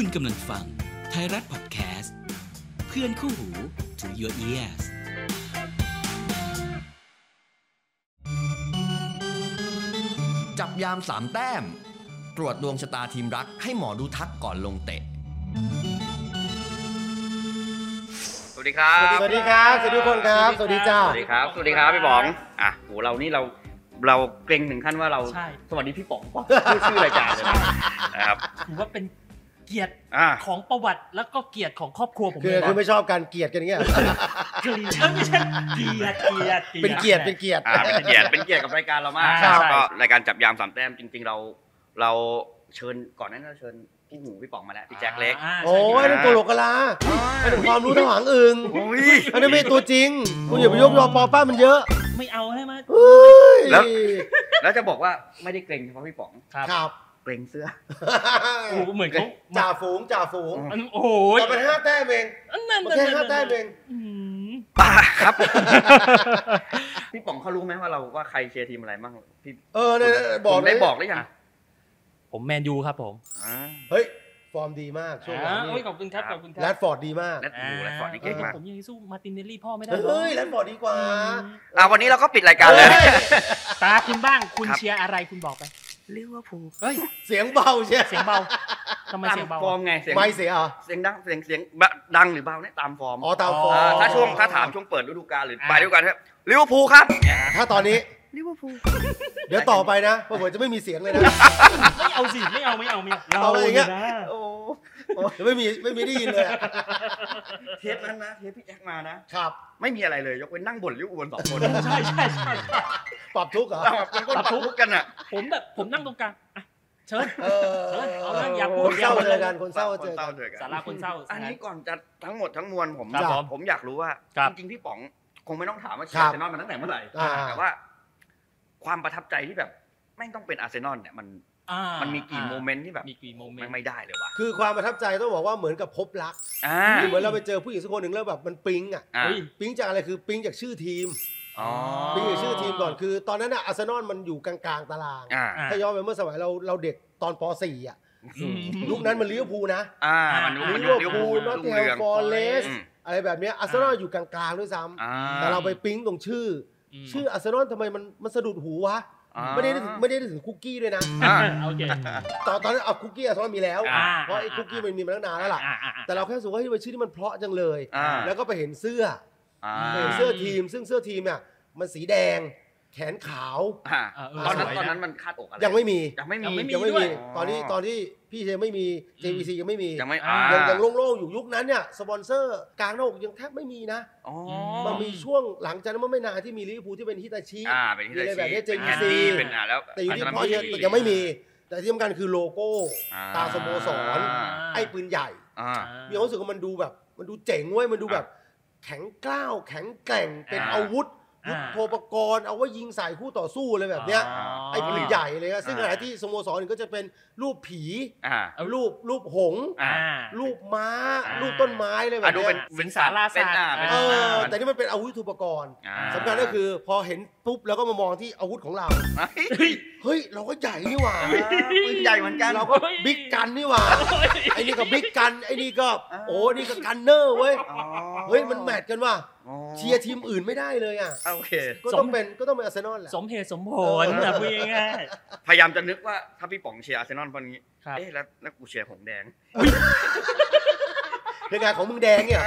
คุณกำลังฟังไทยรัฐพอดแคสต์เพื่อนคู่หู to your ears จับยามสามแต้ม ตรวจดวงชะตาทีมรักให้หมอดูทักก่อนลงเตะ สวัสดีครับ สวัสดีครับ สวัสดีทุกคนครับ สวัสดีเจ้า สวัสดีครับ สวัสดีครับพี่ป๋อง อะโหเรานี่เราเราเกรงถึงขั้นว่าเรา ใช่ สวัสดีพี่ป๋องป๋องชื่อชื่อรายการเลยนะนะครับ ถือว่าเป็น เกียรติอะของประวัติแล้วก็เกียรติของครอบครัวผมคือเลยนะคือไม่ชอบการเกลียดกันอย่างเงี้ย เกลียดเอ้ยไม่ใช่เกียรติเกียรติ เป็นเกียรติเป็นเกียรติอ่าเป็นเกียรติเป็นเกียรติกับรายการเรามากใช่ ครับใช่ก็รายการจับยามสามแต้มจริง ๆ เราเราเชิญก่อนหนั้นเราเชิญพี่หูพี่ป๋องมาแล้วพี่แจ็คเล็กาโอ้ยนั่นตัวโลกกะลาอันนั้นความรู้ทางหางอึงโอ้ย อันนั้นไม่ตัวจริง คุณอย่าไปยกยอปอป้ามันเยอะไม่เอาใช่ไหมเฮ้ยแล้ว แล้วจะบอกว่าไม่ได้เกรงเฉพาะพี่ป๋อง ครับ ครับ เกรงเสื้อโอ้โหเหมือนเขาจ่าฝูงจ่าฝูงอันโอ้โหต่อเป็นห้าแต้มเองอันนั้นมันแค่ห้าแต้มเองอืมป่าครับพี่ป๋องเขารู้ไหมว่าเราว่าใครเชียร์ทีมอะไรบ้างพี่เออเนี่ยบอกผมเลได้ยบอกหรือยังผมแมนยูครับผมอ่าเฮ้ยฟอร์มดีมากช่วงหลัอ่างโอ้ยนี้ขอบคุณครับขอบคุณครัแรดฟอร์ดดีมากและดูและฟอร์ดนี่เก่งมากผมยังสู้มาร์ตินเนลลี่พ่อไม่ได้เฮ้ยแรดฟอร์ดดีกว่าอ่าวันนี้เราก็ปิดรายการเลยตาคุณบ้างคุณครับเชียร์อะไรคุณบอกไป ลิเวอร์พูลเฮ้ยเสียงเบาใช่เสียงเบาทำไมเสียงเบาฟอร์มไงเสียงไม่เสียเหรอเสียงดังเสียงเสียงดังหรือเบาเนี่ยตามฟอร์มอ๋อตามฟอร์อ่ามถ้าช่วงถ้าถามช่วงเปิดฤดูกาลหรือปลายฤดูกาลครับลิเวอร์พูลครับเนี่ยถ้าตอนนี้ลิเวอร์พูลเดี๋ยวต่อไปนะเพราะผมจะไม่มีเสียงเลยนะไม่เอาสิไม่เอาไม่เอาไม่เอาเอาไปอย่างเงี้ยนะ โอ้เดี๋ยวไม่มีไม่มีได้ยินเลยอะเทปนั้นนะเทปพี่แจ็คมานะ ครับไม่มีอะไรเลยยกเว้นนั่งบ่นลิเวอร์พูลสองคนใช่ใช่ใช่ใช่ปรับทุกข์เหรอมันก็ปรับทุกข์กันอะผมแบบผมนั่งตรงกลางอะเชิญ เออเฮ้ยเอาเลยอย่าพูคดนเศร้าเจอกันคนเศร้าเจอกัน เจอกัน สาราคนเศร้า อันนี้ก่อนจะทั้งหมดทั้งมวลผมครับผมผมอยากรู้ว่า ครับจริงๆพี่ป๋องคงไม่ต้องถามว่าเชีคยรัร์บอาร์เซนอลมาตั้งแต่เมื่อไหร่อ่า แต่ว่า ความประทับใจที่แบบแม่งต้องเป็นอาร์เซนอลเนี่ยมัน อ่ามันมีกี่โมเมนต์ที่แบบมีกี่โมเมนไม่ต์ไม่ได้เลยว่ะคือความประทับใจต้องบอกว่าเหมือนกับพบรักอ่าคือเหมือนเราไปเจอผู้หญิงสักคนหนึ่งแล้วแบบมันปิ๊งอะอ่าเฮ้ย ปิ๊งจากอะไรคือปิ๊งจากชื่อทีมอ๋อปิ๊งจากชื่อทีมก่อนคือ ตอนนั้นอะอาร์เซนอลมันอยู่กลางๆตาราง อ่าอ่า ถ้าย้อนไปเมื่อสมัยเราเราเด็กตอนป .4 อะอืม ยุคนั้นมันลิเวอร์พูลนะอ่ามันมันลิยุเวคอร์ลิเวอร์พูพูลลนอตรุ่งเรืองติงแฮมฟอร์เรสอืมอะไรแบบเนี้ยอาร์เซนอลอยู่กลางๆด้วยซ้อ่าำแต่เราไปปิ๊งตรงชื่ออชื่ออาร์เซนอลทำไมมันมันสะดุดหูวะอ่า ไม่ได้นึกถึงไม่ได้นึกถึงคุกกี้ด้วยนะอ่าโอเคตอนตอนนั้นเอาคุกกี้อาร์เซนอลมีแล้ว อ่าเพราะไอ้คุกกี้มันมีมาตั้งนานแล้วล่ะ อ่าอ่าอ่า แต่เราแค่รู้สึกว่าที่มันชื่อที่มันเพราะจังเลย อ่า แล้วก็ไปเห็นเสื้ออ่า ไปเห็นเสื้อทีม ซึ่งเสื้อทีมเนี่ยมันสีแดง แขนขาว อ่าเออเออตอนนั้นสวยนะ ตอนนั้นมันคาดอกอะไรยังไม่มียังไม่มี ยังไม่มี ยังไม่ด้วมียตอนนี้ตอนที่พี่เจไม่มี JVC ยังไม่มี ยังไม่อ่ายังยังโล่งๆอยู่ยุคนั้นเนี่ยสปอนเซอร์กลางหน้าอกยังแทบไม่มีนะ อ๋อมันมีช่วงหลังจากนั้นมันไม่นานที่มีลิเวอร์พูลที่เป็นฮิตาชิ อ่าเป็นที่มีอะไรแบบนี้เป็น JVC แอนดี้เป็นอ่าแล้วแต่อยู่ที่อันพนั้นอยังยังไม่มี แต่ที่สำคัญคือโลโก้ อ่ตาสโมสรอ่าไอ้ปืนใหญ่ อ่า มีความรู้สึกว่ามันดูแบบ มันดูเจ๋งเว้ยมันดูแบบ แข็งกล้าว แข็งแกร่งเป็นอ่า อาวุธอ่า ยุยุทโธปกรณ์เอาไว้ยิงใส่คู่ต่อสู้อะไรแบบเนี้ยอ๋อไอ้ปืนใหญ่เลยอะซึ่งอ่าขณะที่สโมสรอื่นก็จะเป็นรูปผีอ่ารูปรูปหงส์อ่ารูปม้าอ่ารูปต้นไม้อะไรแบอะบดูเนี้เป็นยเป็นสาราศาสตร์เป็นอ่าเป็นเอออ่าแต่นี่มันเป็นอาวุธยุทโธปกรณ์อ่าสำคัญก็คือพอเห็นปุ๊บแล้วก็มามองที่อาวุธของเราเฮ้ยเฮ้ยเราก็ใหญ่นี่หว่าปืนใหญ่เหมือนกันเราก็ big gun นี่หว่าไอ้นี่ก็ big gun ไอ้นี่ก็อ่าโอ้นี่ก็ gunner เว้ยอ๋อ เฮ้ยมัน match กันว่ะอ๋อเชียร์ทีมอื่นไม่ได้เลยอะโอเค ก็ต้องเป็นก็ต้องเป็นอาร์เซนอลแหละสมเหตุสมผลนะพูดง่ายพยายามจะนึกว่าถ้าพี่ป๋องเชียร์อาร์เซนอลวันนี้ครับเอ๊ะแล้วแล้วกูเชียร์หงแดงเรื่องงานของมึงแดงเนี่ย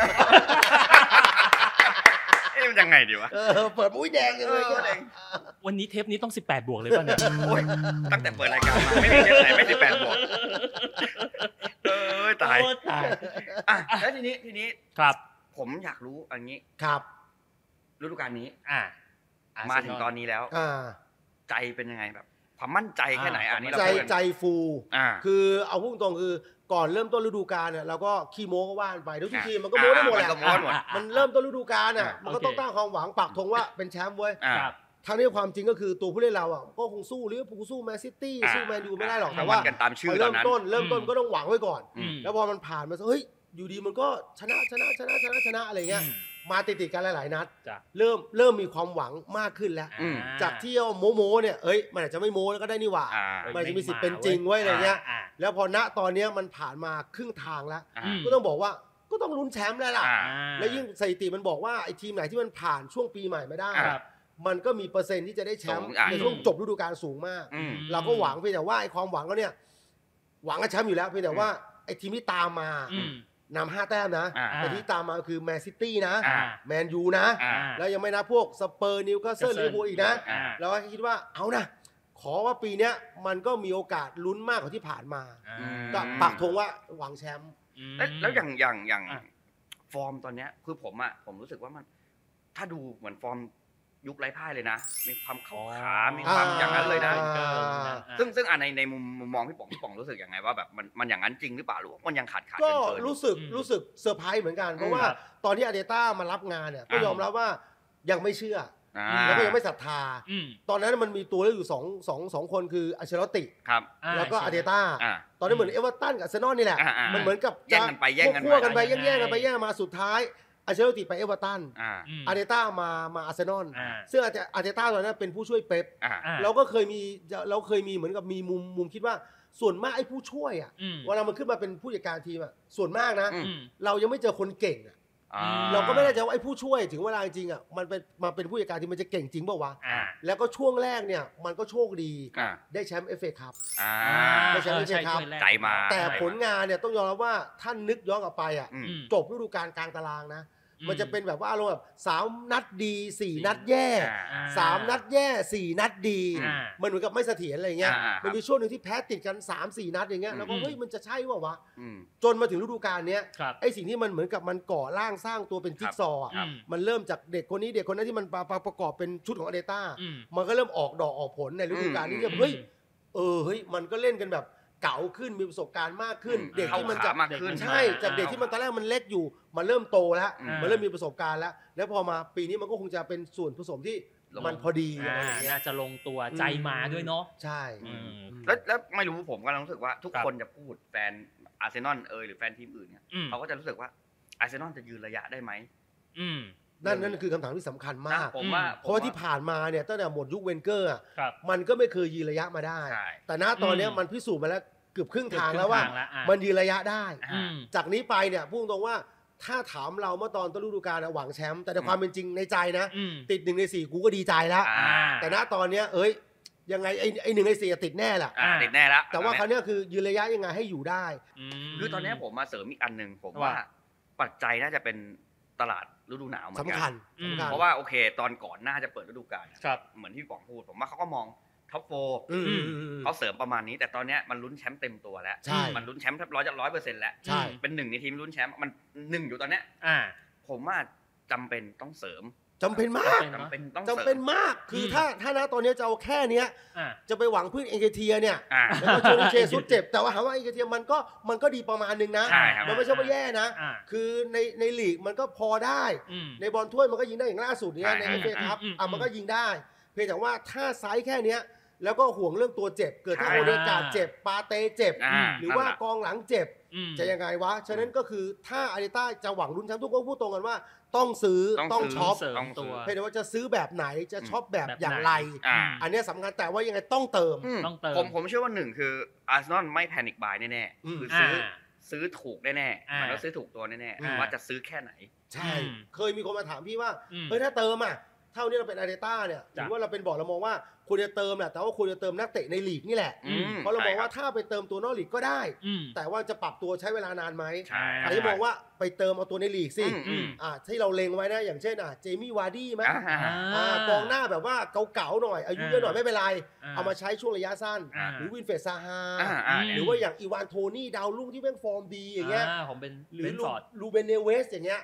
เอ๊ะมันยังไงดีวะเออเปิดมุ้ยแดงยังเลยเออแดงๆวันนี้เทปนี้ต้อง 18 บวกเลยป่ะเนี่ยโอ้ยตั้งแต่เปิดรายการมาไม่มีเทปไหนไม่สิบแปดบวกเออตายโอ้ตายอะแล้วทีนี้ทีนี้ครับ ผมอยากรู้อันนี้ครับฤดูกาลนี้ อ่ามาถึงตอนนี้แล้วอ่าใจเป็นยังไงแบบ ความมั่นใจแค่ไหนอ่าอันนี้เราใจพูดกันใจฟูอ่าคือเอาพูดตรงๆคือก่อนเริ่มต้นฤดูกาลเนี่ยเราก็ขี้โม้ก็ว่านไปทุกทีมมันก็โม้ได้หมดแหละมันก็โม้หมดมันเริ่มต้นฤดูกาลอะอะมันก็โอเคต้องตั้งความหวังปักธงว่าเป็นแชมป์เว้ยอ่าครับทั้งนี้ความจริงก็คือตัวผู้เล่นเราอะก็คงสู้ลิเวอร์พูลสู้แมนซิตี้อ่าสู้แมนยูไม่ได้หรอกอ่าแต่ว่ามันกันตามชื่อพตอเริ่นมนั้นต้นเริ่มต้นอืมก็ต้องหวังไว้ก่อนอืมแล้วพอมันผ่านมาเฮ้ย อยู่ดีมันก็ชนะชนะชนะชนะชนะอะไรเงี้ยมาติดๆกันหลายๆนัด จ้ะ เริ่มเริ่มมีความหวังมากขึ้นแล้ว อืม อ่จากที่เอาโมโมๆเนี่ยเอ้ยมันอาจจะไม่โมแล้วก็ได้นี่หว่า อ่ามันจะมีสิทธิ์เป็นจริงไว้ยอะไรเงี้ยอ่าแล้วพอณตอนเนี้ยมันผ่านมาครึ่งทางแล้ว อ่าอืม ก็ต้องบอกว่าก็ต้องลุ้นแชมป์แล้วล่ะ อ่าอ่าแล้วยิ่งสถิติมันบอกว่าไอ้ทีมไหนที่มันผ่านช่วงปีใหม่ไม่ได้ครับ มันก็มีเปอร์เซ็นต์ที่จะได้แชมป์สูงอะในช่วงจบฤดูกาลสูงมาก อืม เราก็หวังเพียงแต่ว่าไอ้ความหวังก็เนี่ย หวังกับแชมป์อยู่แล้วเพียงแต่ว่าไอ้ทีมที่ตามมา อืม นำห้าแต้มนะ อ่าแต่ที่ตามมาคือแมนซิตี้นะ อ่า แมนยูนะ อ่า แล้วยังไม่นับพวกสเปอร์นิวคาสเซิลลิเวอร์พูลอีกนะ อ่า เราก็คิดว่าเอานะ ขอว่าปีเนี้ยมันก็มีโอกาสลุ้นมากกว่าที่ผ่านมาอ่าก็ปักธงว่าหวังแชมป์อืมแล้วแล้วอย่างอย่างอย่างอะ ฟอร์มตอนเนี้ยคือผมอะผมรู้สึกว่ามัน ถ้าดูเหมือนฟอร์ม ยุคไร้พ่ายเลยนะ มีความเข้าขามีความอ่าอย่างนั้นเลยนะเกินนะซึ่งซึ่งอะในในมุมมุมมองพี่ป๋องพี่ป๋องรู้สึกยังไงว่าแบบมันมันอย่างนั้นจริงหรือเปล่าหรือว่ามันยังขาดขาดก็เกินๆรู้สึกอืมรู้สึกเซอร์ไพรส์เหมือนกันเพราะว่าครับตอนที่อาร์เตต้ามารับงานเนี่ยก็อ่ายยอมรับว่ายังไม่เชื่ออ่าอแล้วก็ยังไม่ศรัทธาอืมตอนนั้นมันมีตัวเลือกอยู่สองสองสองคนคืออันเชล็อตติครับอ่าแล้วก็ใช่อาร์เตต้าอ่าตอนนั้นเหมือนเอเวอร์ตันกับอาร์เซนอลนี่แหละอ่าอ่ามัมันเหมือนกับแย่งกันไปแย่งกันมาคั่วๆกันไปยังไงแย่งๆกันไปแย่งมาสุดท้าย อันเชล็อตติไปเอเวอร์ตันอ่ามอาร์เตต้ามามาอาร์เซนอลอ่า ซึ่งอาร์เตอาร์เตต้าตอนนั้นเป็นผู้ช่วยเป๊ปอ่า อ่า เราก็เคยมีเราเคยมีเหมือนกับมีมุมมุมคิดว่าส่วนมากไอ้ผู้ช่วยอะอืมเวลามันขึ้นมาเป็นผู้จัดการทีมอะส่วนมากนะ อื อืม เรายังไม่เจอคนเก่งอะอ่า เราก็ไม่แน่ใจว่าไอ้ผู้ช่วยถึงเวลาจริงๆอะมันเป็นมาเป็นผู้จัดการทีมมันจะเก่งจริงเปล่าวะอ่า แล้วก็ช่วงแรกเนี่ยมันก็โชคดีอ่า ได้แชมป์เอฟเอคัพ อ่าไม่ใช่ไม่ใช่ครับถ้วยแรกใจมาแต่ผลงานเนี่ยต้องยอมรับว่าท่านนึกย้อนกลับไปอะอืมอืมจบฤดูกาลกลางตารางนะอื มมันจะเป็นแบบว่าอารมณ์แบบสามนัดดีสี่สี่นัดแย่อ่าสามนัดแย่สี่นัดดีอ่ามันเหมือนกับไม่เสถียรอะไรเงี้ยอ่าครับมันมีช่วงหนึ่งที่แพ้ติดกัน3ามสี่นัดอย่างเงี้ยแล้วก็อืมเฮ้ยมันจะใช่เปล่าวะอืมจนมาถึงฤดูกาลเนี้ยครับไอ้สิ่งที่มันเหมือนกับมันก่อร่างสร้างตัวเป็นจิ๊กซอว์อะครับมันเริ่มจากเด็กคนนี้เด็กคนนั้นที่มันประประประกอบเป็นชุดของอเดต้าอืมมันก็เริ่มออกดอกออกผลในฤดูกาลนี้อืมเนี่ยเฮ้ยเออเฮ้ยมันก็เล่นกันแบบ เก๋าขึ้นมีประสบการณ์มากขึ้นอืมเด็กที่มันจะเข้าขามากขึ้นใช่จากเด็กที่มันตอนแรกมันเล็กอยู่ มันเริ่มโตแล้วอืมมันเริ่มมีประสบการณ์แล้ว แล้วพอมาปีนี้มันก็คงจะเป็นส่วนผสมที่ลงมันพอดีอ่าอะไรอย่างเงี้ยน่าจะลงตัวใจมาด้วยเนาะใช่อืมแล้วแล้วไม่รู้ผมก็รู้สึกว่าทุกครับคนจะพูดแฟนอาร์เซนอลเอยหรือแฟนทีมอื่นเนี่ยอืมเขาก็จะรู้สึกว่าอาร์เซนอลจะยืนระยะได้ไหมอืม นั่นนั่นคือคำถามที่สำคัญมากนะผมว่าเพราะว่าที่ผ่านมาเนี่ยตั้งแต่หมดยุคเวนเกอร์อะครับมันก็ไม่เคยยืนระยะมาได้ใช่แต่ณตอนเนี้ยอืมมันพิสูจน์มาแล้วเกือบครึ่งทางแล้วว่าเกือบครึ่งทางแล้วอะมันยืนระยะได้อืมจากนี้ไปเนี่ยพูดตรงว่าถ้าถามเราเมื่อตอนต้นฤดูกาลอะหวังแชมป์แต่ในความเป็นจริงในใจนะอืมติดหนึ่งในสี่กูก็ดีใจแล้วอ่าแต่ณตอนเนี้ยเอ้ยยังไงไอ้ไอ้หนึ่งในสี่อะติดแน่แหละอ่าอ่าติดแน่แล้วแต่ว่าคตราอนวเนี้ยเนี้ยคือยืนระยะยังไงให้อยู่ได้มคือตอนเนี้ยผมมาเสริมอีกอันหนึ่งผมว่าว่าปัจจัยน่าจะเป็น ตลาดฤดูหนาวเหมือนสำกัคัญอืมสำคัญ เพราะว่าโอเค ตอนก่อนหน้าจะเปิดฤดูกาลครับ เหมือนที่พี่ป๋องพูดผมว่าเขาก็มองท็อปโฟอืมอืมอืมอืม เขาเสริมประมาณนี้ แต่ตอนเนี้ยมันลุ้นแชมป์เต็มตัวแล้ว ใช่ มันลุ้นแชมป์ร้อยจะร้อยเปอร์เซ็นต์แล้ว ใช่ เป็นหนึ่งในทีมลุ้นแชมป์มันหนึ่งอยู่ตอนเนี้ยอ่า ผมว่าจำเป็นต้องเสริม จำเป็นมากจำเป็นจำเป็นต้องจำเสริเป็นมมากคืออมถ้าถ้านะตอนเนี้ยจะเอาแค่เนี้ยอ่าจะไปหวังพึ่งเอ็นเคเทียห์เนี่ยอ่าแล้วก็โชนิเชซุสเจ็บ แต่ว่าถามว่าเอ็นเคเทียห์มันก็มันก็ดีประมาณนึงนะใช่ครับมันไม่ใช่ว่าแย่นะอ่าคือในในลีกมันก็พอได้อืมในบอลถ้วยมันก็ยิงได้อย่างล่าสุดเนี่ยใช่ในใช่เอฟเอครับอืมอะมันก็ยิงได้ เพียงแต่ว่าถ้าไซส์แค่เนี้ย แล้วก็ห่วงเรื่องตัวเจ็บ เกิดถ้าใช่โอเดการ์ดเจ็บปาร์เตย์เจ็บอ่าหรือว่านั่นแหละกองหลังเจ็บอืมจะยังไงวะ ฉะนั้นก็คือถ้าอาร์เตต้าจะหวังลุ้นแชมป์ทุกคนพูดตรงกันว่า ต้องซื้อต้องต้องซื้อ shop เสริมต้องซื้อตัวเพียงแต่ว่าจะซื้อแบบไหนจะ shop แบบแบบอย่างไหนไรอ่าอันเนี้ยสำคัญแต่ว่ายังไงต้องเติมมต้องเติมผมผมเชื่อว่าหนึ่งคืออาร์เซนอลไม่ panic buy แน่อืมๆคือซื้อออ่าซื้อถูกแน่ๆอ่ามันก็ซื้อถูกตัวแน่อ่าๆว่าจะซื้อแค่ไหน ใช่อืมเคยมีคนมาถามพี่ว่าอืมเฮ้ยถ้าเติมอะ เท่านี้เราเป็นอาร์เตต้าเนี่ยหจ้ะรือว่าเราเป็นบอร์ดเรามองว่าควรจะเติมแหละแต่ว่าควรจะเติมนักเตะในลีกนี่แหละอืมเพราะเรามองว่าใช่คบถ้าไปเติมตัวนอกลีกก็ได้อืมแต่ว่าจะปรับตัวใช้เวลานานไหมใช่อันนี้มองว่าไปเติมเอาตัวในลีกสิอืมอืมอ่าที่เราเล็งไว้นะ อย่างเช่นอะเจมี่วาร์ดี้ไหมอ่าอ่ากองหน้าแบบว่าเก่าๆหน่อย อายุเยอะหน่อยไม่เป็นไรอ่าเอามาใช้ช่วงระยะสั้นอ่าหรือวินเฟสซาฮาอ่าอ่าหหรือว่าอย่างอีวานโทนี่ดาวรุ่งที่แม่งฟอร์มดีอย่างเงี้ยอ่าผมเป็นหรืเบอนลูฟอร์ดลูเบนเนเวสอย่างเงี้ย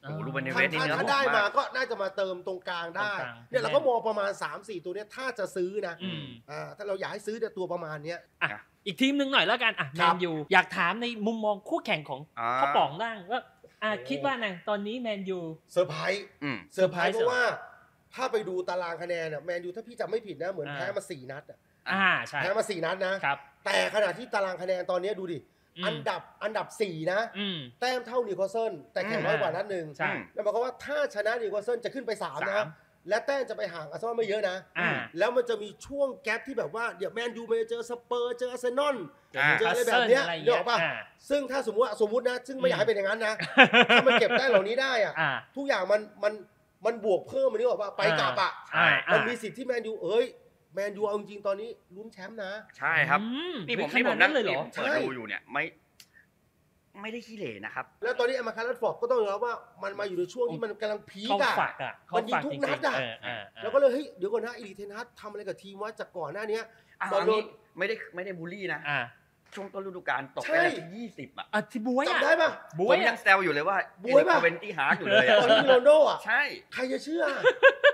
โอ้โหรูเบนเนเวถ้าสนี่ถ้าเนื้อถ้าหอมได้มามากก็น่าจะมาเติมตรงกลางได้ตรงกลางเนี่ยเราก็มองประมาณ 3 4 ตัวเนี้ยถ้าจะซื้อนะอืมอ่าถ้าเราอยากให้ซื้อแต่ยตัวประมาณเนี้ยอะอีกทีมหนึ่งหน่อยแล้วกันอะแมครับอยากถามในมุมมองคู่แข่งของอ่าข้าวป๋องบ้างว่าอะโอ้คิดว่าไงตอนนี้แมนยูเซอร์ไพรส์อืมเซอร์ไพรส์เซอร์ไพรส์ราะว่าถ้าไปดูตารางคะแนนเนี่ยแมนยูถ้าพี่จำไม่ผิดนะเหมือนอ่าแพ้มาสี่นัดอะอ่าใช่แพ้มาสี่นัดนะครับแต่ขณะที่ตารางคะแนนตอนเนี้ยดูดิ อืมอันดับอันดับสี่นะอืมแต้มเท่านิวคาสเซิลแต่แข่งอืมน้อยกว่านัดหนึ่งใช่นั่นหมายความว่าถ้าชนะนิวคาสเซิลจะขึ้นไปสามนะสามและแต้มจะไปห่างอาร์เซนอลไม่เยอะนะอ่าแล้วมันจะมีช่วงแกลที่แบบว่าเดี๋ยวแมนยูไปเจอสเปอร์เจออาร์เซนอลอ่าเจออะไรแบบเนี้ยอะไรเดี๋ยวออกป่ะอ่าซึ่งถ้าสมมติว่าสมมตินะ ซึ่งไม่อยากอืมให้เป็นอย่างนั้นนะ ถ้ามันเก็บได้เหล่านี้ได้อะอ่าทุกอย่างมันมันมันบวกเพิ่มมันนี่บอกว่าไปกลับอะอ่ามันอ่ามีสิทธิ์ที่แมนยูเอ้ย แมนยูเอาจริงๆตอนนี้ลุ้นแชมป์นะ ใช่ครับ อืมนี่ผมเฮ้ยนี่ผมขนานั่ดงเลยเหรอ เปิดดูอยู่เนี่ยไม่ ไม่ได้ขี้เหร่นะครับ แล้วตอนนี้แอมมาคาร์ลฟอร์ดก็ต้องยอมรับว่ามันมาอยู่ในช่วงที่มันกำลังพีเข้าคอะ ฝักอะมันยิงเข้าฝัทุกจรินัดอะเเออ แล้วก็เลยเฮ้ยเดี๋ยวก่อนนะอีลิเทนฮัททำอะไรกับทีมวะจากก่อนหน้าเนี้ย อะตอนอันโดนี้นไม่ได้ไม่ได้บูลลี่นะ อ่า ช่วงต้นฤดูกาลตกใช่ไปแล้วที่ยี่สิบอะอะที่บวยอะจำได้ปะบผวยมอะยังแซวอยู่เลยว่าบ๊วยปะเวนตี้ฮาร์ดอยู่เลยตอนนี้มีโรนลโดอะใช่ ใครจะเชื่อ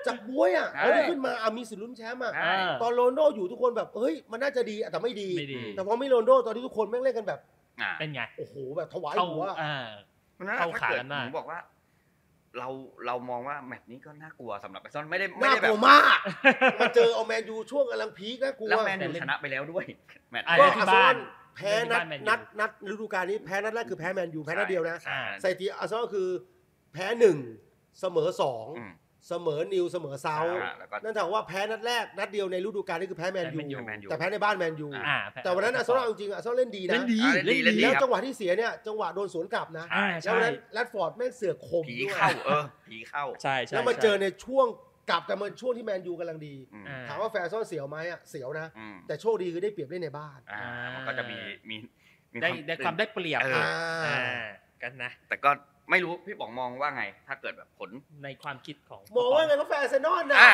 จากบวยอะใช่แล้วได้ขึ้นมาอะมีสิทธิ์ลุ้นแชมป์อะใช่อ่า ตอนโรนลโดอยู่ทุกคนแบบเฮ้ย มันน่าจะดีอะแต่ไม่ดี ไม่ดี แต่พอไม่โรนลโดตอนนี้ทุกคนแม่งเล่นกันแบบ อ่าเป็นไงโอ้โห แบบถวายเข้าหัวอ่า เพราะฉะนั้นเข้าถ้าขาเกิดกันมาก ผมบอกว่า เราเรามองว่าแมตช์นี้ก็น่ากลัวสำหรับไบรตันไม่ได้ไม่น่าได้กแบลับ วมาก มาเจอเอาแมนยูช่วงกำลัง peak น่ากลัวแล้วแต่แมนยูเล่นชนะไปแล้วด้วยแมตช์อะ ก็เล่นที่อาร์เซนอล แพ้นัดเล่นที่บ้านแมนยูนัดนัดฤดูกาลนี้แพ้นัดแรกคือแพ้แมนยูแพ้นัดเดียวนะอ่าสถิติอาร์เซนอลคือแพ้หนึ่งเสมอสองอืมเสมอนิวเสมอเซาท์อ่าแล้วก็นั่นถามว่าแพ้นัดแรกนัดเดียวในฤดูกาลนี่คือแพ้แมนยูแพ้แมนยูแมนยูแต่แพ้ในบ้านแมนยูอ่าแต่วันนั้นอาร์เซนอลจริงๆอาร์เซนอลเล่นดีนะเล่นดีอ่าเล่นดีเล่นดีแล้วครับจังหวะที่เสียเนี่ยจังหวะโดนสวนกลับนะอ่าแล้วใช่วันนั้นแรดฟอร์ดแม่งเสือกคมด้วยผีเข้าเออผีเข้าใช่ใช่แล้วมาใช่เจอในช่วง กลับกันมาช่วงที่แมนยูกำลังดีอืมอ่ถามว่าแฟนอาร์เซนอลเสียวไหมอะเสียวนะ อืมแต่โชคดีคือได้เปรียบเล่นในบ้าน อ่ามันก็จะมีมีมีได้ได้ความได้เปรียบเออ อ่ากันนะ แต่ก็ไม่รู้พี่ป๋องมองว่าไง ถ้าเกิดแบบผล ในความคิดของมองว่าไงก็แฟนอาร์เซนอลนะอ่า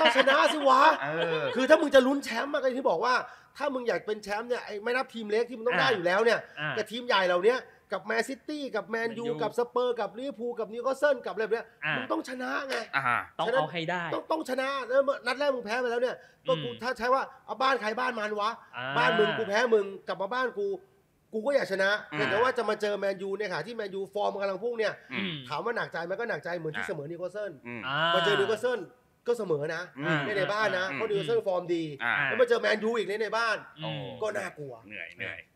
ต้องชนะสิวะ เออ คือถ้ามึงจะลุ้นแชมป์อะก็อย่างที่บอกว่า ถ้ามึงอยากเป็นแชมป์เนี่ยไอ้ไม่นับทีมเล็กที่มึงต้องได้อยู่แล้วเนี่ย อ่ากับทีมใหญ่เหล่าเนี้ย กับแมนซิตี้กับแมนยูแมนยูกับสเปอร์กับลิเวอร์พูลกับนิวคาสเซิลกับอะไรแบบเนี้ยอ่ามึ มึงต้องชนะไง อ่าต้องฉะนั้นเอาให้ได้ ต้องต้องชนะแล้วเมื่อนัดแรกมึงแพ้ไปแล้วเนี่ยก็กูอืม ถ้าใช้ว่าเอาบ้านใครบ้านมันวะ อ่ บ้านมึงกูแพ้มึงกลับมาบ้านกู กูก็อยากชนะอืมแต่ว่าจะมาเจอแมนยูเนี่ยค่ะที่แมนยูฟอร์มกำลังพุ่งเนี่ยอืม ถามว่าหนักใจไหมก็หนักใจเหมือนที่อ่า เสมอนิวคาสเซิลอืมอ่ามาเจอนิวคาสเซิลก็เสมอนะอืมไม่ในบ้านนะอืมเพราะนิวคาสเซิลฟอร์มดีอ่าอ่าแล้วมาเจอแมนยูอีกในในบ้าน อืม ก็น่ากลัว เหนื่อยเหนื่อยนะ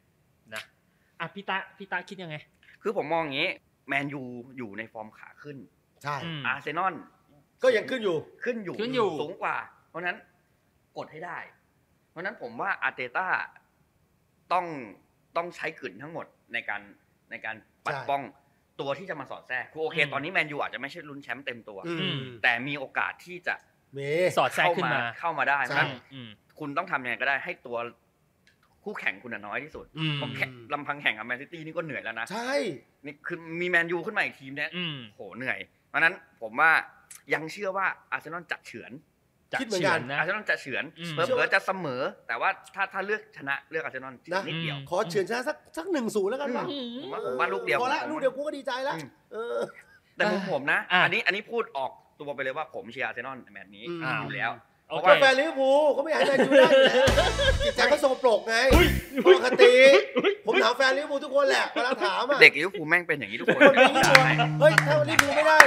อะพี่ตาพี่ตาคิดยังไง คือผมมองอย่างนี้ แมนยูอยู่ในฟอร์มขาขึ้น ใช่อืมอาร์เซนอลก็ยังขึ้นอยู่ ขึ้นอยู่ ขึ้นอยู่ สูงกว่า เพราะฉะนั้นกดให้ได้ เพราะฉะนั้นผมว่าอาร์เตต้าต้องต้องใช้กลิ่นทั้งหมดในการในการปัดใช่ป้องตัวที่จะมาสอดแทรกคือโอเคอืมตอนนี้แมนยูอาจจะไม่ใช่ลุ้นแชมป์เต็มตัวอืมแต่มีโอกาสที่จะเมสอดแทรกเข้าขึ้นมามาเข้ามาได้ใช่เพราะฉะนั้นอืมคุณต้องทำยังไงก็ได้ให้ตัว คู่แข่งคุณน่ะน้อยที่สุดอืมเพราะแข่งลำพังแข่งกับแมนซิตี้นี่ก็เหนื่อยแล้วนะ ใช่ นี่คือมีแมนยูขึ้นมาอีกทีมเนี้ยอืมโหเหนื่อย เพราะฉะนั้นผมว่ายังเชื่อว่าอาร์เซนอลจะเฉือนจะคิดเหมือนกันฉืนะอาร์เซนอลจะเฉือนอืมเผลอๆจะเสมอ แต่ว่าถ้าถ้าเลือกชนะเลือกอาร์เซนอลนะนิดเดียว ขอเฉือนชนะสักสักหนึ่งศูนย์แล้วกันวะอืมผมว่าผมว่าลูกเดียวพอละผมลูกเดียวกูก็ดีใจแล้วอืมเออแต่มุมผมนะอะอันนี้อันนี้พูดออกตัวไปเลยว่าผมเชียร์อาร์เซนอลในแมตช์นี้อืมอยู่แล้วโอ เคเพราะว่าแฟนลิเวอร์พูลเขาไม่อยากให้แมนยูได้อยู่แล้วจิตใจเขาสกปรกไงปกติ ผมถามแฟนลิเวอร์พูลทุกคนแหละเวลาถามอะเด็กลิเวอร์พูลแม่งเป็นอย่างนี้ทุกคนคนนี้ทุกคนได้เฮ้ยถ้าลิเวอร์พูลไม่ได้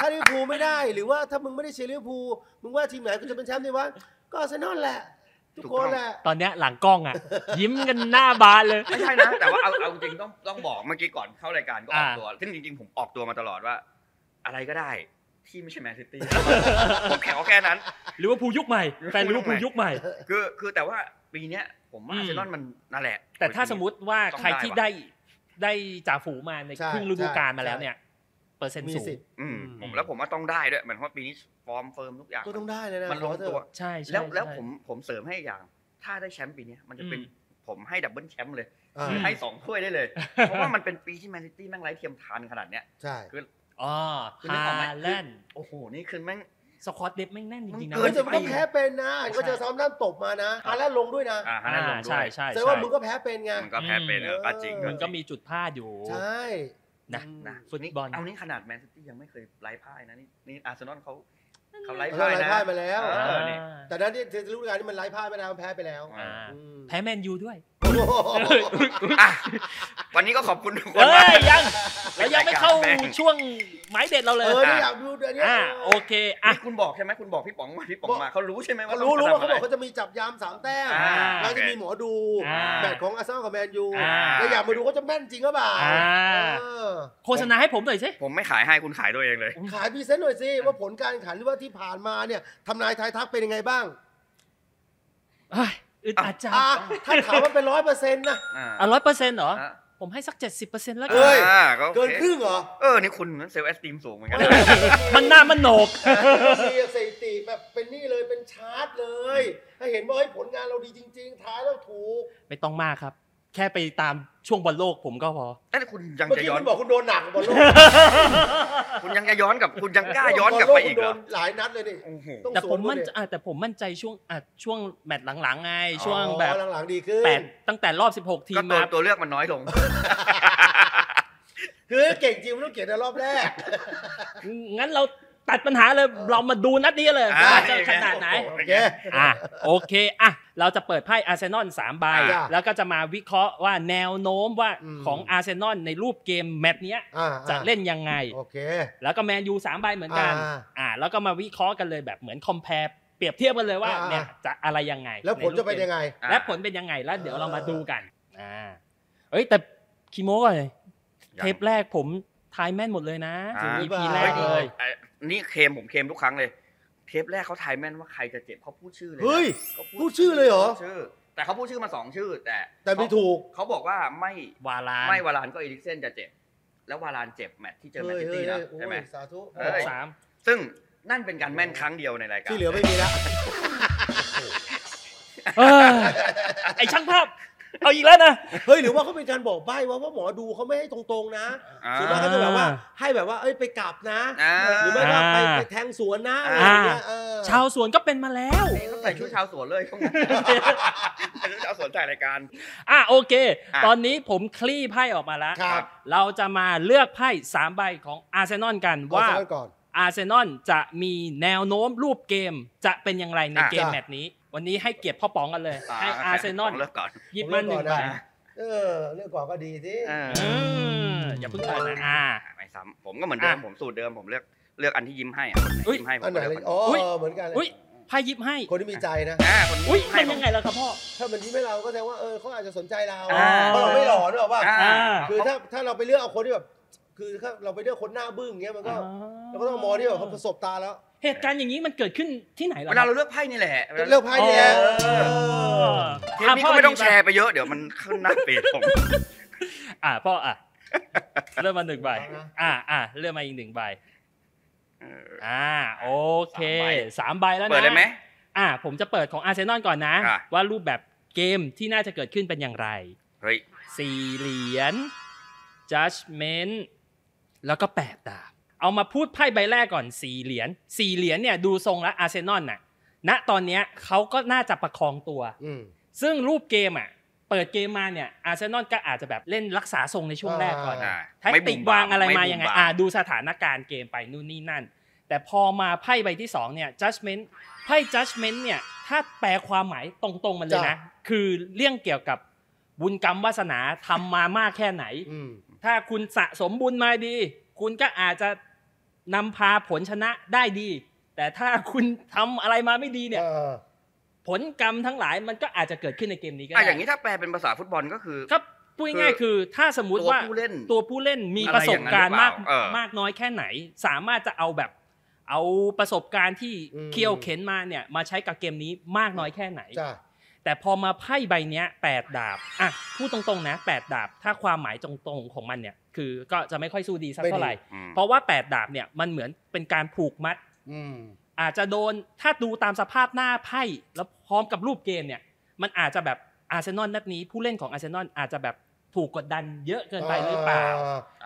ถ้าลิเวอร์พูลไม่ได้ หรือว่าถ้ามึงไม่ได้เชียร์ลิเวอร์พูลมึงว่าทีมไหนกูจะเป็นแชมป์ดีวะก็อาร์เซนอลแหละทุกคนแหละตอนเนี้ยหลังกล้องอะ ยิ้มกันหน้าบานเลยไม่ใช่นะแต่ว่าเอาเอาจริงๆต้องต้องบอกเมื่อกี้ก่อนเข้ารายการก็ออกอ่าตัวซึ่งจริงๆผมออกตัวมาตลอดว่า อะไรก็ได้ ที่ไม่ใช่แมนซิตี้ผมแค่แค่นั้นหรือว่าพูลยุคใหม่แฟนหรือว่าพูลยุคใหม่ คือคือแต่ว่าปีเนี้ยผมว่าอืมอาร์เซนอลมันนั่นแหละ แต่ถ้าสมมติว่าต้องใครที่ได้ได้ได้จ่าฝูงมาในใช่ครึ่งฤดูกาลใช่มาแล้วเนี่ยเปอร์เซ็นต์มีสูงสิทธิ์อืมอืมผมแล้วผมว่าต้องได้ด้วยเหมือนว่าปีนี้ฟอร์มเฟิร์มทุกอย่างก็ต้องได้เลยนะมันลงขอเถตัวอะใช่ใช่แล้วแล้วใช่ผมผมเสริมให้อีกอย่าง ถ้าได้แชมป์ปีเนี้ยมันจะเป็นอืมผมให้ดับเบิลแชมป์เลยอ่าอืมให้สองถ้วยได้เลย เพราะว่ามันเป็นปีที่แมนซิตี้แม่งไร้เทียมทานขนาดเนี้ยใช่คือ อ๋อคือนึกออกไหมฮาแลนด์โอ้โห นี่คือแม่งสควอตเดฟแม่งแน่นจริงๆนะมันเฮ้ยเกิแต่นมึงก็แพ้เป็นนะก็เจอซามด้านตบมานะฮาแลนด์ลงด้วยนะอ่าฮาอ่าแลนด์ลงด้ใช่วยใช่แสดใช่งว่ามึงก็แพ้เป็นไงมันก็แพ้เป็นเออก็จริงเออมันก็มีจุดพลาดอยู่ ใช่นะอืมนะฟุตบอลเอานี่ขนาดแมนซิตี้ยังไม่เคยไร้พ่ายนะนี่นี่อาร์เซนอลเขาเขาไร้เขาพ่ายไร้นะพ่ายมาแล้วเออนี่แต่นั้นที่ฤดูกาลนี้มันไร้พ่ายไม่ได้มันแพ้ไปแล้วอ่าอ่าอืมแพ้แมนยูด้วยโอ้โหอะวันนี้ก็ขอบคุณทุกคนเอ้มากยยัง เรายังไม่เข้าแม่งช่วงไม้เด็ดเราเลเอยอนี่อยากดูเดี๋ยวนี้อ่าโอเคอะนี่คุณบอกใช่ไหมคุณบอกพี่ป๋องมาพี่ป๋องมาเขารู้ใช่ไหมว่าเขารู้รู้ต้องว่าเขาบอกทำะไเขาจะมีจับยามสามแต้มอ่าแล้วจะมีหมอดูอ่าแมตช์ของอาร์เซนอลกับแมนยูอ่าแล้วอยากมาดูเขาจะแม่นจริงหรือเปล่าอ่าเออโฆษณาให้ผมหน่อยสิผมไม่ขายให้คุณขายด้วยเองเลยขายพรีเซนต์หน่อยสิว่าผลการแข่งขันหรือว่าที่ผ่านมาเนี่ยทำนายทายทักเป็นยังไงบ้างเอ้ยอึดอัดจังอะถ้าถามว่าเป็นร้อยเปอร์เซ็นต์นะอ่าอะร้อยเปอร์เซ็นต์เหรออะ ผมให้สักเจ็ดสิบเปอร์เซ็นต์แล้วกัเอ้ยอ่าก็โอเคเกินครึ่งเหรอเออ นี่คุณ self-esteem สูงเหมือนกันนะมันหน้ามันโหนก มีสถิติแบบเป็นนี่เลยเป็นชาร์ตเลยให้เห็นว่าเฮ้ยผลงานเราดีจริง ๆ ท้ายแล้วถูก ไม่ต้องมากครับ แค่ไปตามช่วงบอลโลกผมก็พอเอ้ยคุณยังเมื่อจะกี้ย้อน คุณบอกคุณโดนหนักบอลโลกคุณยังจะย้อนกับ คุณยังกล้าย้อนกลับไปอีกเหรอบลโลคุณโดนหลายนัดเลยนี่โอ้โหต้องแต่สผวนมด้วยมั่นเนี่ยอะแต่ผมมั่นใจช่วงอะช่วงแมตช์หลังๆไงอ๋อช่วงแบบอ๋อหลังๆดีขึ้น แปดตั้งแต่รอบ 16 ทีก็มตัวมา ตัวเลือกมันน้อยลง คือเก่งจริงมันต้องเก่งในรอบแรกงั้นเรา ตัดปัญหาเลยเรามาดูนัดนี้เลยอ่าว่าจะขนาดไหนโอเคอะโอเคอะเราจะเปิดไพ่อาร์เซนอลสามใบจ้ะแล้วก็จะมาวิเคราะห์ว่าแนวโน้มว่าอืมของอาร์เซนอลในรูปเกมแมตช์เนี้ยอ่าจะเล่นยังไงโอเคแล้วก็แมนยูสามใบเหมือนกันอ่าอ่าแล้วก็มาวิเคราะห์กันเลยแบบเหมือน compare เปรียบเทียบกันเลยว่าอ่าเนี่ยจะอะไรยังไง แล้วผลจะเป็นยังไงอ่าและผลเป็นยังไงแล้วเดี๋ยวเรามาดูกันอ่าเอ้ยแต่คิโมก่อนเลยเทปแรกผม ทายแม่นหมดเลยนะอ่าถึง EP หรือเปแรล่ากเลยไอ้นี่เคมผมเคมทุกครั้งเลย เทปแรกเขาทายแม่นว่าใครจะเจ็บเขาพูดชื่อเลยนะเฮ้ยเขาพูดชื่อเลยเหรอพูดชื่อแต่เขาพูดชื่อมาสองชื่อ แต่แต่ไม่ถูกเขาบอกว่าไม่วาลานไม่วารานก็เอริกเซนจะเจ็บ แล้ววารานเจ็บแมตช์ที่เจอแมนเฮ้ยซิเฮ้ยตี้นะเฮ้ยโอ้ใช่ไหมยสาธุเอ้ยสามซึ่งนั่นเป็นการแม่นครั้งเดียวในรายการที่เหลือไม่มีแล้วเออไอช่างภาพ เอาอีกแล้วนะ เฮ้ยหรือว่าเขาเป็นการบอกใบ้ว่าว่าหมอดูเขาไม่ให้ตรงๆนะอ่าส่วนมากเขาจะแบบว่าให้แบบว่าเอ้ยไปกลับนะอ่าหรือไม่ก็ไปอ่าไปแทงสวนนะอะไรอ่าอย่างเงี้ยเออชาวสวนก็เป็นมาแล้วนี่เขาใส่ชุดชาวสวนเลยช่วงนั้นใส่ชุดชาวสวนถ่ายรายการอะโอเคอะตอนนี้ผมคลี่ไพ่ออกมาแล้วครับเราจะมาเลือกไพ่สามใบของอาร์เซนอลกันว่าว่าก่อนอาร์เซนอลจะมีแนวโน้มรูปเกมจะเป็นอย่างไรในอะเกมจ้ะแมตช์นี้ วันนี้ให้เกียรติพ่อป๋องกันเลย ให้อาร์เซนอลเลิกก่อนหยิบมาหนึ่งใบเออเรื่องก่อนก็ดีสิเอออืมอย่าเพิ่งเปิดนะอ่าไม่ซ้ำผมก็เหมือนเดิมอะผมสูตรเดิมผมเลือกเลือกอันที่ยิ้มให้อะคนไหนอุ๊ยยิ้มให้ผมอันไหนก็เลเลืยอกอ๋ออุ๊ยเหมือนกันเลยอุ้ยไพ่ยิบให้ คนที่มีใจนะอ่าคนอุ้ยให้มันยังไงล่ะครับพ่อ ถ้ามันยิ้มให้เราก็แสดงว่าเออเขาอาจจะสนใจเราอ่าเพราะเราไม่หล่อหรอกว่าอ่าอ่าคือถ้าถ้าเราไปเลือกเอาคนที่แบบ คือถ้าเราไปเลือกคนหน้าบึ้งอย่างเงี้ยมันก็เราก็ต้องมองที่แบบเขาประสบตาแล้ว เหตุการณ์อย่างนี้มันเกิดขึ้นที่ไหนล่ะเวลาเราเลือกไพ่นี่แหละเลือกไพ่เนี่ยอ๋อเออเทปนี้ก็ไม่ต้องแชร์ไปเยอะเดี๋ยวมันขึ้นหน้าเพจผมอะพ่ออะเริ่มมาหนึ่งใบเอานะอะอะเริ่มมาอีกหนึ่งใบเอออ่าโอเคสามใบสามใบแล้วนะเปิดได้ไหมอ่าผมจะเปิดของอาร์เซนอลก่อนนะอะว่ารูปแบบเกมที่น่าจะเกิดขึ้นเป็นอย่างไรเฮ้ยสี่เหรียญ judgment แล้วก็แปดดาบ เอามาพูดไพ่ใบแรกก่อนสี่เหรียญสี่เหรียญเนี่ยดูทรงแล้วอาร์เซนอลน่ะณตอนเนี้ยเขาก็น่าจะประคองตัวอืมซึ่งรูปเกมอะเปิดเกมมาเนี่ยอาร์เซนอลก็อาจจะแบบเล่นรักษาทรงในช่วงแรกก่อนอ่าแท็กไม่ติบุ่กมบวางอะไรมาม่ยังไงบุ่บอ่าดูสถานการณ์เกมไปนู่นนี่นั่น แต่พอมาไพ่ใบที่สองเนี่ย judgment ไพ่ judgment เนี่ยถ้าแปลความหมายตรงๆมันเลยนะ คือเรื่องเกี่ยวกับบุญกรรมวาสนาทำมามากแค่ไหนอืมถ้าคุณสะสมบุญมาดี คุณก็อาจจะนำพาผลชนะได้ดี แต่ถ้าคุณทำอะไรมาไม่ดีเนี่ยเออผลกรรมทั้งหลายมันก็อาจจะเกิดขึ้นในเกมนี้ก็อะได้อย่างนี้ถ้าแปลเป็นภาษาฟุตบอลก็คือครับพูดง่ายๆคือถ้าสมมุติตัวว่าผู้เล่นตัวผู้เล่นมีอะไรประสบการณ์มากอย่างนั้นหรือเปล่าเออมากน้อยแค่ไหน สามารถจะเอาแบบ เอาประสบการณ์ที่อืมเคี่ยวเข็นมาเนี่ยมาใช้กับเกมนี้มากน้อยแค่ไหนจ้าแต่พอมาไพ่ใบเนี้ยแปดดาบอะพูดตรงๆนะแปดดาบ ถ้าความหมายตรงๆของมันเนี่ย คือก็จะไม่ค่อยสู้ดีสักเท่าไหร่อืมเพราะว่าแปดดาบเนี่ยมันเหมือนเป็นการผูกมัดอืมอาจจะโดนถ้าดูตามสภาพหน้าไพ่แล้วพร้อมกับรูปเกมเนี่ย มันอาจจะแบบอาร์เซนอลนัดนี้ผู้เล่นของอาร์เซนอลอาจจะแบบถูกกดดันเยอะเกินไปหรือเปล่า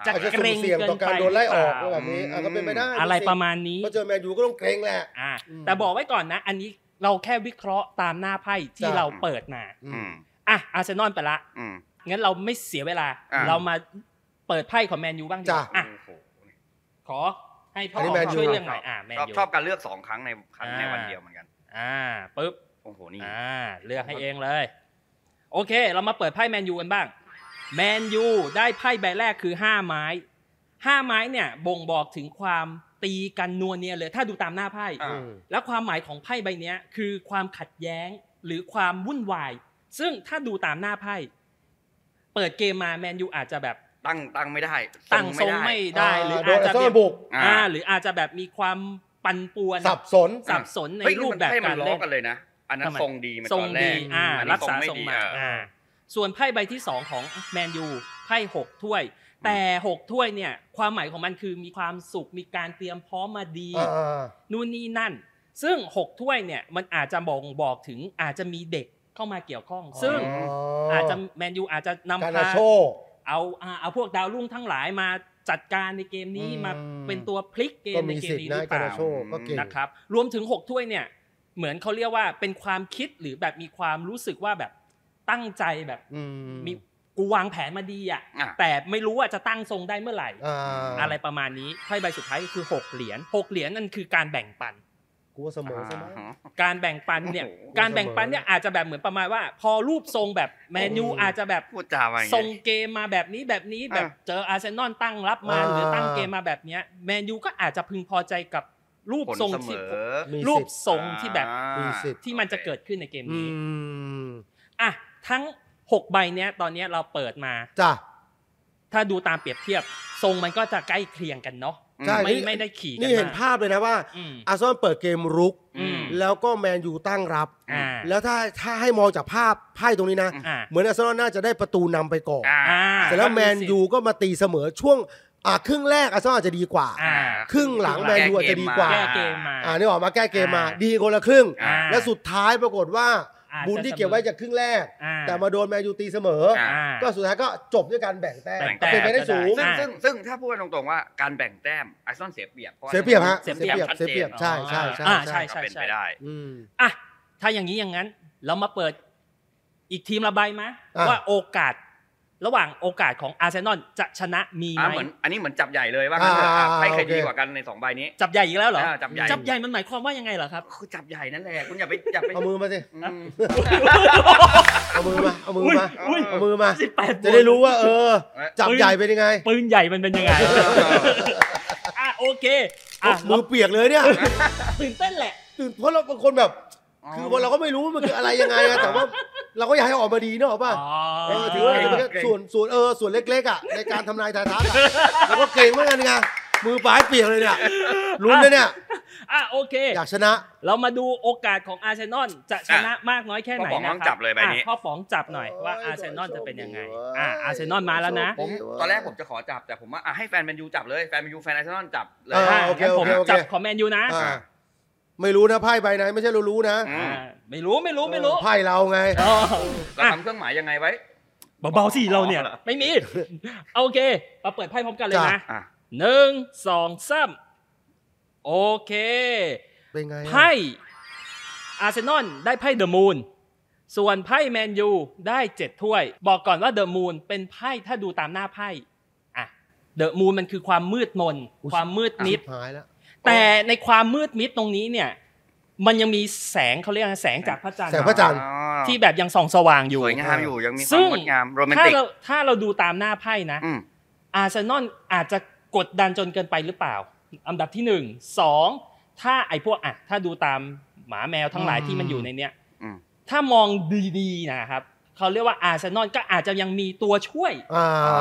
จะอาจจะเกรงสุ่มเสี่ยงต่อการโดนไล่ออกเกินไปแบบนี้อะก็เป็นไปได้อะไรประมาณนี้เพราะเจอแมนยูก็ต้องเกรงแหละอ่าอืมแต่บอกไว้ก่อนนะ อันนี้เราแค่วิเคราะห์ตามหน้าไพ่ที่จ้ะเราเปิดมาอือืมมอะอาร์เซนอลไปละอืมงั้นเราไม่เสียเวลาอะเรามา เปิดไพ่ของแมนยูบ้างดีกว่าอะโอ้โหขอให้พ่ออันนี้แมนยูช่วยเรื่องหน่อยอะแมนชอบยูชอบการเลือกสองครั้งในครั้งในอ่าวันเดียวเหมือนกัน อ่าปุ๊บโอ้โหนี่อ่าเลือกให้เองเลย โอเค เรามาเปิดไพ่แมนยูกันบ้างแมนยูได้ไพ่ใบแรกคือ5ไม้5ไม้เนี่ยบ่งบอกถึงความตีกันนัวเนียเลย ถ้าดูตามหน้าไพ่อ่าอืมแล้วความหมายของไพ่ใบเนี้ยคือความขัดแย้งหรือความวุ่นวาย ซึ่งถ้าดูตามหน้าไพ่ เปิดเกมมาแมนยูอาจจะแบบ ตั้งตั้งไม่ได้ตั้งทรงไม่ได้อ่าหรือโดอานจจะอาร์เซนอลบุกอ่าอ่าหรืออาจจะแบบมีความปั่นป่วนสับสนสับสนในเฮ้ยรูปแบบให้มักานรล้อเล่นกันเลยนะอันนั้นทำไมทรงดีมาทรตงอนแรดีกอ่าอันนี้รักษาไม่ทรงดีมาอะอ่าส่วนไพ่ใบที่สองของแมนยูไพ่หกถ้วย แต่หกถ้วยเนี่ยความหมายของมันคือมีความสุขมีการเตรียมพร้อมมาดีอ่านู่นนี่นั่น ซึ่ง 6 ถ้วยเนี่ยมันอาจจะบ่งบอกถึงอาจจะมีเด็กเข้ามาเกี่ยวข้อง ซึ่งอ๋อออาจจะแมนยูอาจจะนำการพานาโช เอาอ่าเอาพวกดาวรุ่งทั้งหลายมาจัดการในเกมนี้อืมมาเป็นตัวพลิกเกก็มในมีเกมสิทธิ์นี้หนะรือเปการล่านาโชก็เก่งนะครับรวมถึง 6 ถ้วยเนี่ยเหมือนเขาเรียกว่าเป็นความคิดหรือแบบมีความรู้สึกว่าแบบตั้งใจแบบอืมมีกูวางแผนมาดีอะอะแต่ไม่รู้ว่าจะตั้งทรงได้เมื่อไหร่อ่าอะไรประมาณนี้ไพ่ใบสุดท้ายก็คือ 6 เหรียญ6เหรียญนั่นคือการแบ่งปัน กูว่าเสมอใช่ไหมอ่าการแบ่งปันเนี่ยโอ้โหการแบ่งปันเนี่ยอาจจะแบบเหมือนประมาณว่า พอรูปทรงแบบแมนยูอืมอาจจะแบบพูดจาว่าอย่างทรงเงี้ยเกมมาแบบนี้แบบนี้แบบอะเจออาร์เซนอลตั้งรับมาอ่าหรือตั้งเกมมาแบบเนี้ยแมนยูก็อาจจะพึงพอใจกับรูปผลทรงเสมที่อมีรูสิปทธิ์ทรงที่แบบมีสิทธิ์ที่มันจะเกิดขึ้นในเกมอืนี้มอะทั้ง6ใบเนี้ยตอนเนี้ยเราเปิดมาจ้ะถ้าดูตามเปรียบเทียบ ทรงมันก็จะใกล้เคียงกันเนาะใช่ไม่นี่ไม่ได้ขี่กันี่นเห็นมากภาพเลยนะว่าอืมอาร์เซนอลเปิดเกมรุกอืมแล้วก็แมนยูตั้งรับอ่าแล้วถ้าถ้าให้มองจากภาพไพ่ตรงนี้นะอ่าเหมือนอาร์เซนอลน่าจะได้ประตูนำไปก่อนอ่าอ่าแต่แล้วแมนยูก็มาตีเสมอช่วงอ่าครึ่งแรกอาร์เซนอลอาจจะดีกว่าอ่าครึ่งหลังแมนยูอาจจะดีกว่าแก้เกมมาอ่านี่ออกมาแก้เกมมาอ่าดีคนละครึ่งอ่าและสุดท้ายปรากฏว่า อาจจะบุญที่เก็บไว้จากครึ่งแรก อ่า แต่มาโดนแมนยูตีเสมอ อ่าอ่าก็สุดท้ายก็จบด้วยการแบ่งแต้มแบ่งก็เป็นไปได้แต้มสูงก็ซึ่งได้ซึ่งซึ่งถ้าพูดกันตรงๆว่าการแบ่งแต้มไอซอนเสียเปรียบพราะว่าเสียเปรียบฮะเสียเปรียบชัดเสียเปรียบจนใช่ใช่ใช่อ่าใช่ใช่ ก็เป็นไปได้ อืม อะถ้าอย่างนี้อย่างนั้น เรามาเปิดอีกทีมละใบไหมอะ ว่าโอกาส ระหว่างโอกาสของอาร์เซนอลจะชนะมีไหอ่ามเหมือนอันนี้เหมือนจับใหญ่เลยว่างั้นเถอะอ่าอะไพ่ใครโอเคดีกว่ากันในสองใบนี้ จับใหญ่อีกแล้วเหรออ่าจับใหญ่จับใหญ่มันหมายความว่ายังไงเหรอครับคือจับใหญ่นั่นแหละคุณอย่าไปอย่าไปเอามือมาสิอืมเอามือมาเอามือมาอุ้ยเอามือมาสิบแปดจะได้รู้ว่า เออ จับใหญ่เป็นยังไง ปืนใหญ่มันเป็นยังไงอะโอเคอะมือเปียกเลยเนี่ยตื่นเต้นแหละตื่นเพราะเราบางคนแบบ คือว่าเราก็ไม่รู้ว่ามันคืออะไรยังไงอะแต่ว่า เราก็อยากให้ออกมาดีเนอะป่ะอ๋อเออถือว่าเป็นแค่ส่วนส่วนเออส่วนเล็กๆอะในการทำนายทายทักอะเราก็เก่งเหมือนกันไงมือปลายเปียกเลยเนี่ยลุ้นเลยเนี่ยอะโอเค อยากชนะ เรามาดูโอกาสของอาร์เซนอลจะชนะมากน้อยแค่ไหนพ่อป๋องนะต้องคจัรับบเลยใบนี้ อะพ่อป๋องจับหน่อยว่าโอ้ยอาร์เซนอลจะเป็นยังไงโชคดีเว้ยอะอาร์เซนอลมาแล้วนะ ผมตอนแรกผมจะขอจับแต่ผมว่าอะให้แฟนแมนยูจับเลยแฟนแมนยูแฟนไอซ์นอลจับเลย เอออะโอเคงั้นผมโอเคโอเคจับของแมนยูนะ อ่า ไม่รู้นะไพ่ใบไหนไม่ใช่เรารู้นะอืมอ่าไม่รู้ไม่รู้ไม่รู้ไพ่เราไง อ๋อเราอะทำเครื่องหมายยังไงไว้ เบาๆสิเราเนี่ยอ๋อเหรอไม่มีโอเคมาเปิดไพ่พร้อมกันเลยจ้ะนะอะ หนึ่งสองสามโอเค เป็นไงอะไพ่อาร์เซนอลได้ไพ่เดอะมูนส่วนไพ่แมนยูได้เจ็ดถ้วย บอกก่อนว่าเดอะมูนเป็นไพ่ถ้าดูตามหน้าไพ่อะเดอะมูนมันคือความมืดมน ความมืดมิดหายแล้ว แต่ในความมืดมิดตรงนี้เนี่ย มันยังมีแสงเขาเรียกอะไรแสงจากพระจันทร์แสงพระจันทร์อ๋อที่แบบยังส่องสว่างอยู่สวยงามอยู่ยังมีคซึ่วามงงดงามโรแมนถ้าติกเราถ้าเราดูตามหน้าไพ่นะอืมอาร์เซนอลอาจจะกดดันจนเกินไปหรือเปล่า อันดับที่หนึ่งสองถ้าไอ้พวกอะถ้าดูตามหมาแมวทั้งหลายอืมที่มันอยู่ในเนี้ยอืมถ้ามองดีๆนะครับเขาเรียกว่าอาร์เซนอลก็อาจจะยังมีตัวช่วยอ่าอ๋อ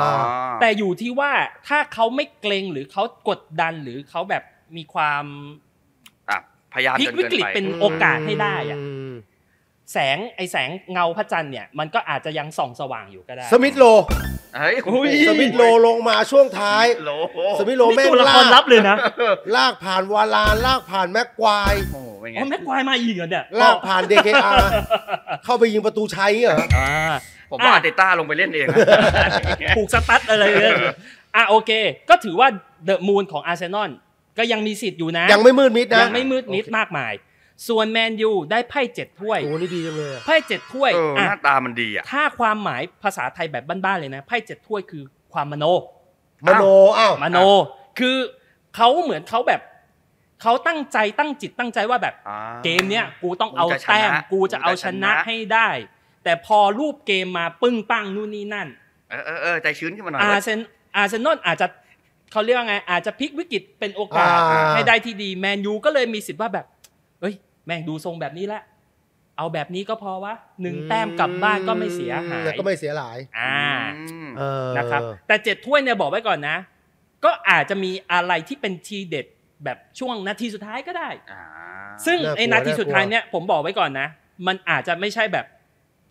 แต่อยู่ที่ว่าถ้าเขาไม่เกรงหรือเขากดดันหรือเขาแบบ มีความอะพยายามพลิกจนวิเกินกฤตไปเป็นโอกาสให้ได้อะมแสงไอแสงเงาพระจันทร์เนี่ยมันก็อาจจะยังส่องสว่างอยู่ก็ได้ สมิธโลเฮ้ยอุ้ยสมิธโลลงมาช่วงท้ายโลสมิธโลนี่แม่งตัวละลาครลับกเลยนะ ลากผ่านวาลานลากผ่านแม็กควายโอ้โหเป็นไงอ๋อแม็กควายมาอีกเหรอเนี่ย ลากผ่าน เดเคอา เข้าไปยิงประตูชัยเหรออ่าผมว่าอาร์เตต้าลงไปเล่นเองนะผูกสตั๊ดอะไรเนี่ยอะโอเค ก็ถือว่า The Moon ของอาร์เซนอล ก็ยังมีสิทธิ์อยู่นะ ยังไม่มืดมิดนะ ยังไม่มืดมิดมากมาย ส่วนแมนยูได้ไพ่เจ็ดถ้วยโอ้นี่ดีจังเลยอะไพ่เจ็ดถ้วยเออหอะน้าตามันดีอะถ้าความหมายภาษาไทยแบบบ้านๆเลยนะไพ่เจ็ดถ้วยคือความมโนมโนอ้าวมโน คือเขาเหมือนเขาแบบเขาตั้งใจตั้งจิตตั้งใจว่าแบบอ่าเกมเนี้ยกูต้องเอากูจะชนะแต้มกูจะเอาชนะกูจะชนะให้ได้ แต่พอรูปเกมมาปึ้งปังนู่นนี่นั่น เออเออเออใจชื้นขึ้นมาหน่อยอาว่าร์เซนอาร์เซนอลอาจจะ เขาเรียกว่าไง อาจจะพลิกวิกฤตเป็นโอกาสอ่า ให้ได้ที่ดีแมนยูก็เลยมีสิทธิ์ว่าแบบเอ้ย แม่งดูทรงแบบนี้แล้วเอาแบบนี้ก็พอวะหนึ่งแต้มกลับบ้านก็ไม่เสียหายแต่ก็ไม่เสียหลายอ่าอืมเออนะครับแต่เจ็ดถ้วยเนี่ยบอกไว้ก่อนนะ ก็อาจจะมีอะไรที่เป็นทีเด็ดแบบช่วงนาทีสุดท้ายก็ได้อ่าซึ่งน่ากลัวไอ้นาทีสุดท้ายน่ากลัวเนี่ยผมบอกไว้ก่อนนะ มันอาจจะไม่ใช่แบบ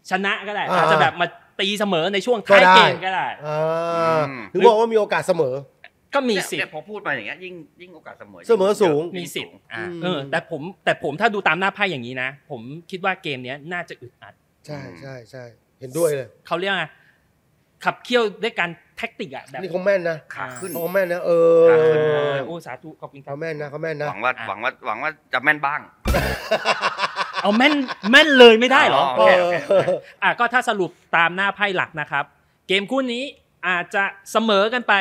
ชนะก็ได้อ่าอาจจะแบบมาตีเสมอในช่วงท้ายก็ได้เกมก็ได้อ่าถึงบอกว่ามีโอกาสเสมอ ก็มีเนี่ยสิทเนี่ยธิ์พอพูดมาอย่างเงี้ยยิ่งยิ่งโอกาสเสมอเสมอสูงมีสิทธิ์อ่าอืมเออ แต่ผมแต่ผมถ้าดูตามหน้าไพ่อย่างนี้นะ ผมคิดว่าเกมเนี้ยน่าจะอึดอัด ใช่ใช่ใช่เห็นด้วยเลยเขาเรียกว่าขับเคี่ยวด้วยการแท็กติกอะแบบนี่เขาแม่นนะขาขึ้นเขาแม่นนะเอขาขึ้นเอออโอ้สาธุขอบคุณครัเขาบแม่นนะเขาแม่นนะหวังว่าอะหวังว่าหวังว่าจะแม่นบ้าง เอาแม่นแม่นเลยไม่ได้เหรออ๋อโเคโอเคโอเคอะก็ถ้าสรุปตามหน้าไพ่หลักนะครับ เกมคู่นี้ อาจจะเสมอกันไป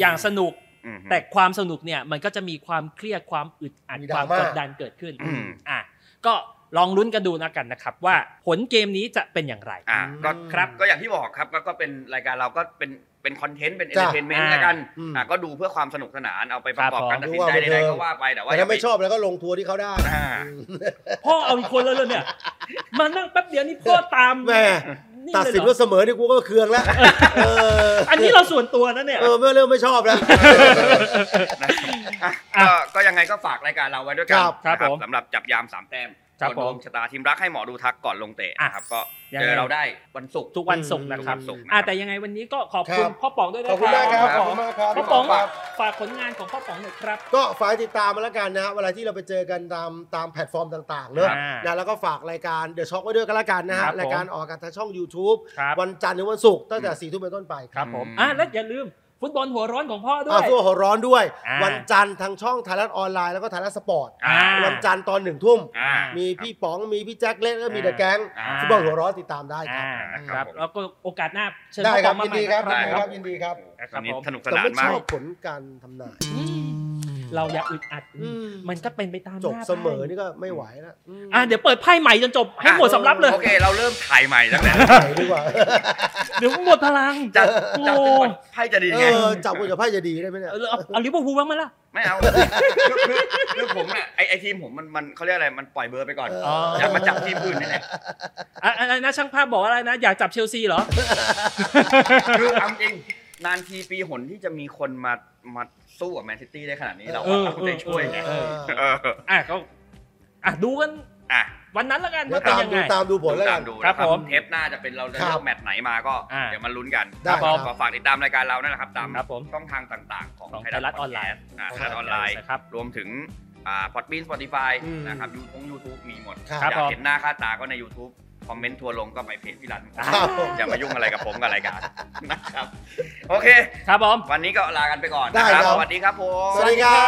อย่างสนุกอืมแต่ความสนุกเนี่ยมันก็จะมีความเครียดความอึดอัดมีความดราม่ากดดันเกิดขึ้นอืมอะก็ลองลุ้นกันดูนะกันนะครับ ว่าผลเกมนี้จะเป็นอย่างไรอ่าก็ครับก็อย่างที่บอกครับก็ก็เป็นรายการเราก็เป็นเป็นคอนเทนต์เป็นเอนจ้ะเตอร์เทนเมนต์อ่าแล้วกันอืมอ่าก็ดูเพื่อความสนุกสนานเอาไปประกอบครับผมการตัดสินใจดูว่าใดบันเทิงๆก็ว่าไปแต่ว่าแต่อย่ถ้าไม่ชอบแล้วก็ลงทัวร์ที่เขาได้อ่าพ่อเอาอีกคนแล้วเลยเนี่ยมานั่งแป๊บเดียวนี่พ่อตามแม่ นี่ตัดเลยสินเหรอว่าเสมอนี่กูก็เคืองแล้วเอออันนี้เราส่วนตัวนะเนี่ย เออไม่เริ่มไม่ชอบแล้วอะอะก็ก็ยังไงก็ฝากรายการเราไว้ด้วยกันครับครับนะผมสำหรับจับยามสามแต้มครับตรวจดวงผมชะตาทีมรักให้หมอดูทักก่อนลงเตะอะนะครับก็ยังไงเจอเราได้วันศุกร์ทุกวันศุกร์นะครับทุกวันศุกร์อะแต่ยังไงวันนี้ก็ขอบคุณครับพ่อป๋องด้วยนะขอบคุณมากครับคขรัอบคุณมากครับพ่อป๋องครับ ฝากผลงานของพ่อป๋องหน่อยครับ ก็ฝากติดตามมาแล้วกันนะเวลาที่เราไปเจอกันตามตามแพลตฟอร์มต่างๆเนอะอ่านนะแล้วก็ฝากรายการ The Shock ไว้ด้วยกันละกันนะฮะครับผมรายการออกอากาศทางช่อง YouTube ครับวันจันทร์ถึงวันศุกร์ตั้งแต่สี่ทุ่มเป็นต้นไปครับผมอืมอะแล้วอย่าลืม ฟุตบอลหัวร้อนของพ่อด้วอ่ายฟัวหัวร้อนด้วย อ่าวันจันทร์ทางช่องไทยรัฐออนไลน์แล้วก็ไทยรัฐสปอร์ต อ่า วันจันทร์ตอนหนึ่งทุ่ม อ่า มีพี่ป๋องมีพี่แจ็คเล็กแล้วก็มีอ่าเดอะแก๊งอ่า ฟุตบอลหัวร้อนติดตามได้ครัอ่าบนะครับผม แล้วก็โอกาสหน้าเชิญได้พ่อคป๋รัอบงมายินใหม่ดีครับนะได้ยินดีครับยินดีครับวันนี้ผม สนุกสแต่นานไม่ชมากอบผลการทำนาย อืม เราอย่าอึดอัดอืมมันก็เป็นไปตามจบหน้าเสมอไพ่นี่ก็ไม่ไหวแล้วมอะเดี๋ยวเปิดไพ่ใหม่จนจบให้หมดสำรับเลยโอเค เราเริ่มถ่ายใหม่ตั้งแต่ไหวดีกว่าเดี๋ยวหมดพลังจัดโอ้จัดก่อนไพ่จะดีเอไงอจับกูจะไพ่จะดีได้ไหมเนี่ยเออเอาเอาลิเวอร์พูลบ้างไหมล่ะไม่เอาคือคือคือผมเนี่ยไอไอทีมผมมันมันเขาเรียกอะไรมันปล่อยเบอร์ไปก่อนอ๋ออยากมาจับทีมอื่นนี่แหละอะอะไรนะช่างภาพบอกอะไรนะ อยากจับเชลซีเหรอคือเอาจริงนานทีปีหนที่จะมีคนมา มาสู้กับแมนซิตี้ได้ขนาดนี้เราเออเอาใจช่วยไงเออ เอออะก็อะดูกันอะ วันนั้นแล้วกันเดี๋ยวว่าเป็นตามยังดูไง ตามดูผลแล้วตากัมนดูครันะบครับผมเทปหน้าจะเป็นเราจะครัเลืบอกแมตช์ไหนมาก็อ่าเดี๋ยวมาลุ้นกันได้ก็ครับขอฝากติดตามรายการเรานั่นแหละครับตามครับผมช่องทางต่างๆ ของของไทยรัฐออนไลน์อ่าไทยรัฐออนไลน์ นะครับ รวมถึงอ่าพอดบีนสปอติฟายอืมนะครับยูทงยูทูบมีหมด ครับอยาผกมเห็นหน้าค่าตาก็ใน YouTube คอมเมนต์ทัวร์ลงก็ไปเพจพี่รันครับผมอย่ามายุ่งอะไรกับผมกับรายการนะครับ โอเค ครับผม วันนี้ก็ลากันไปก่อนได้นะครับครับสวัสดีครับผมสวัสดีครั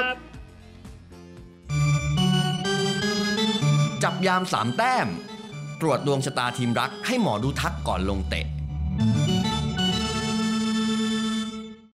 บจับยามสามแต้ม ตรวจดวงชะตาทีมรักให้หมอดูทักก่อนลงเตะ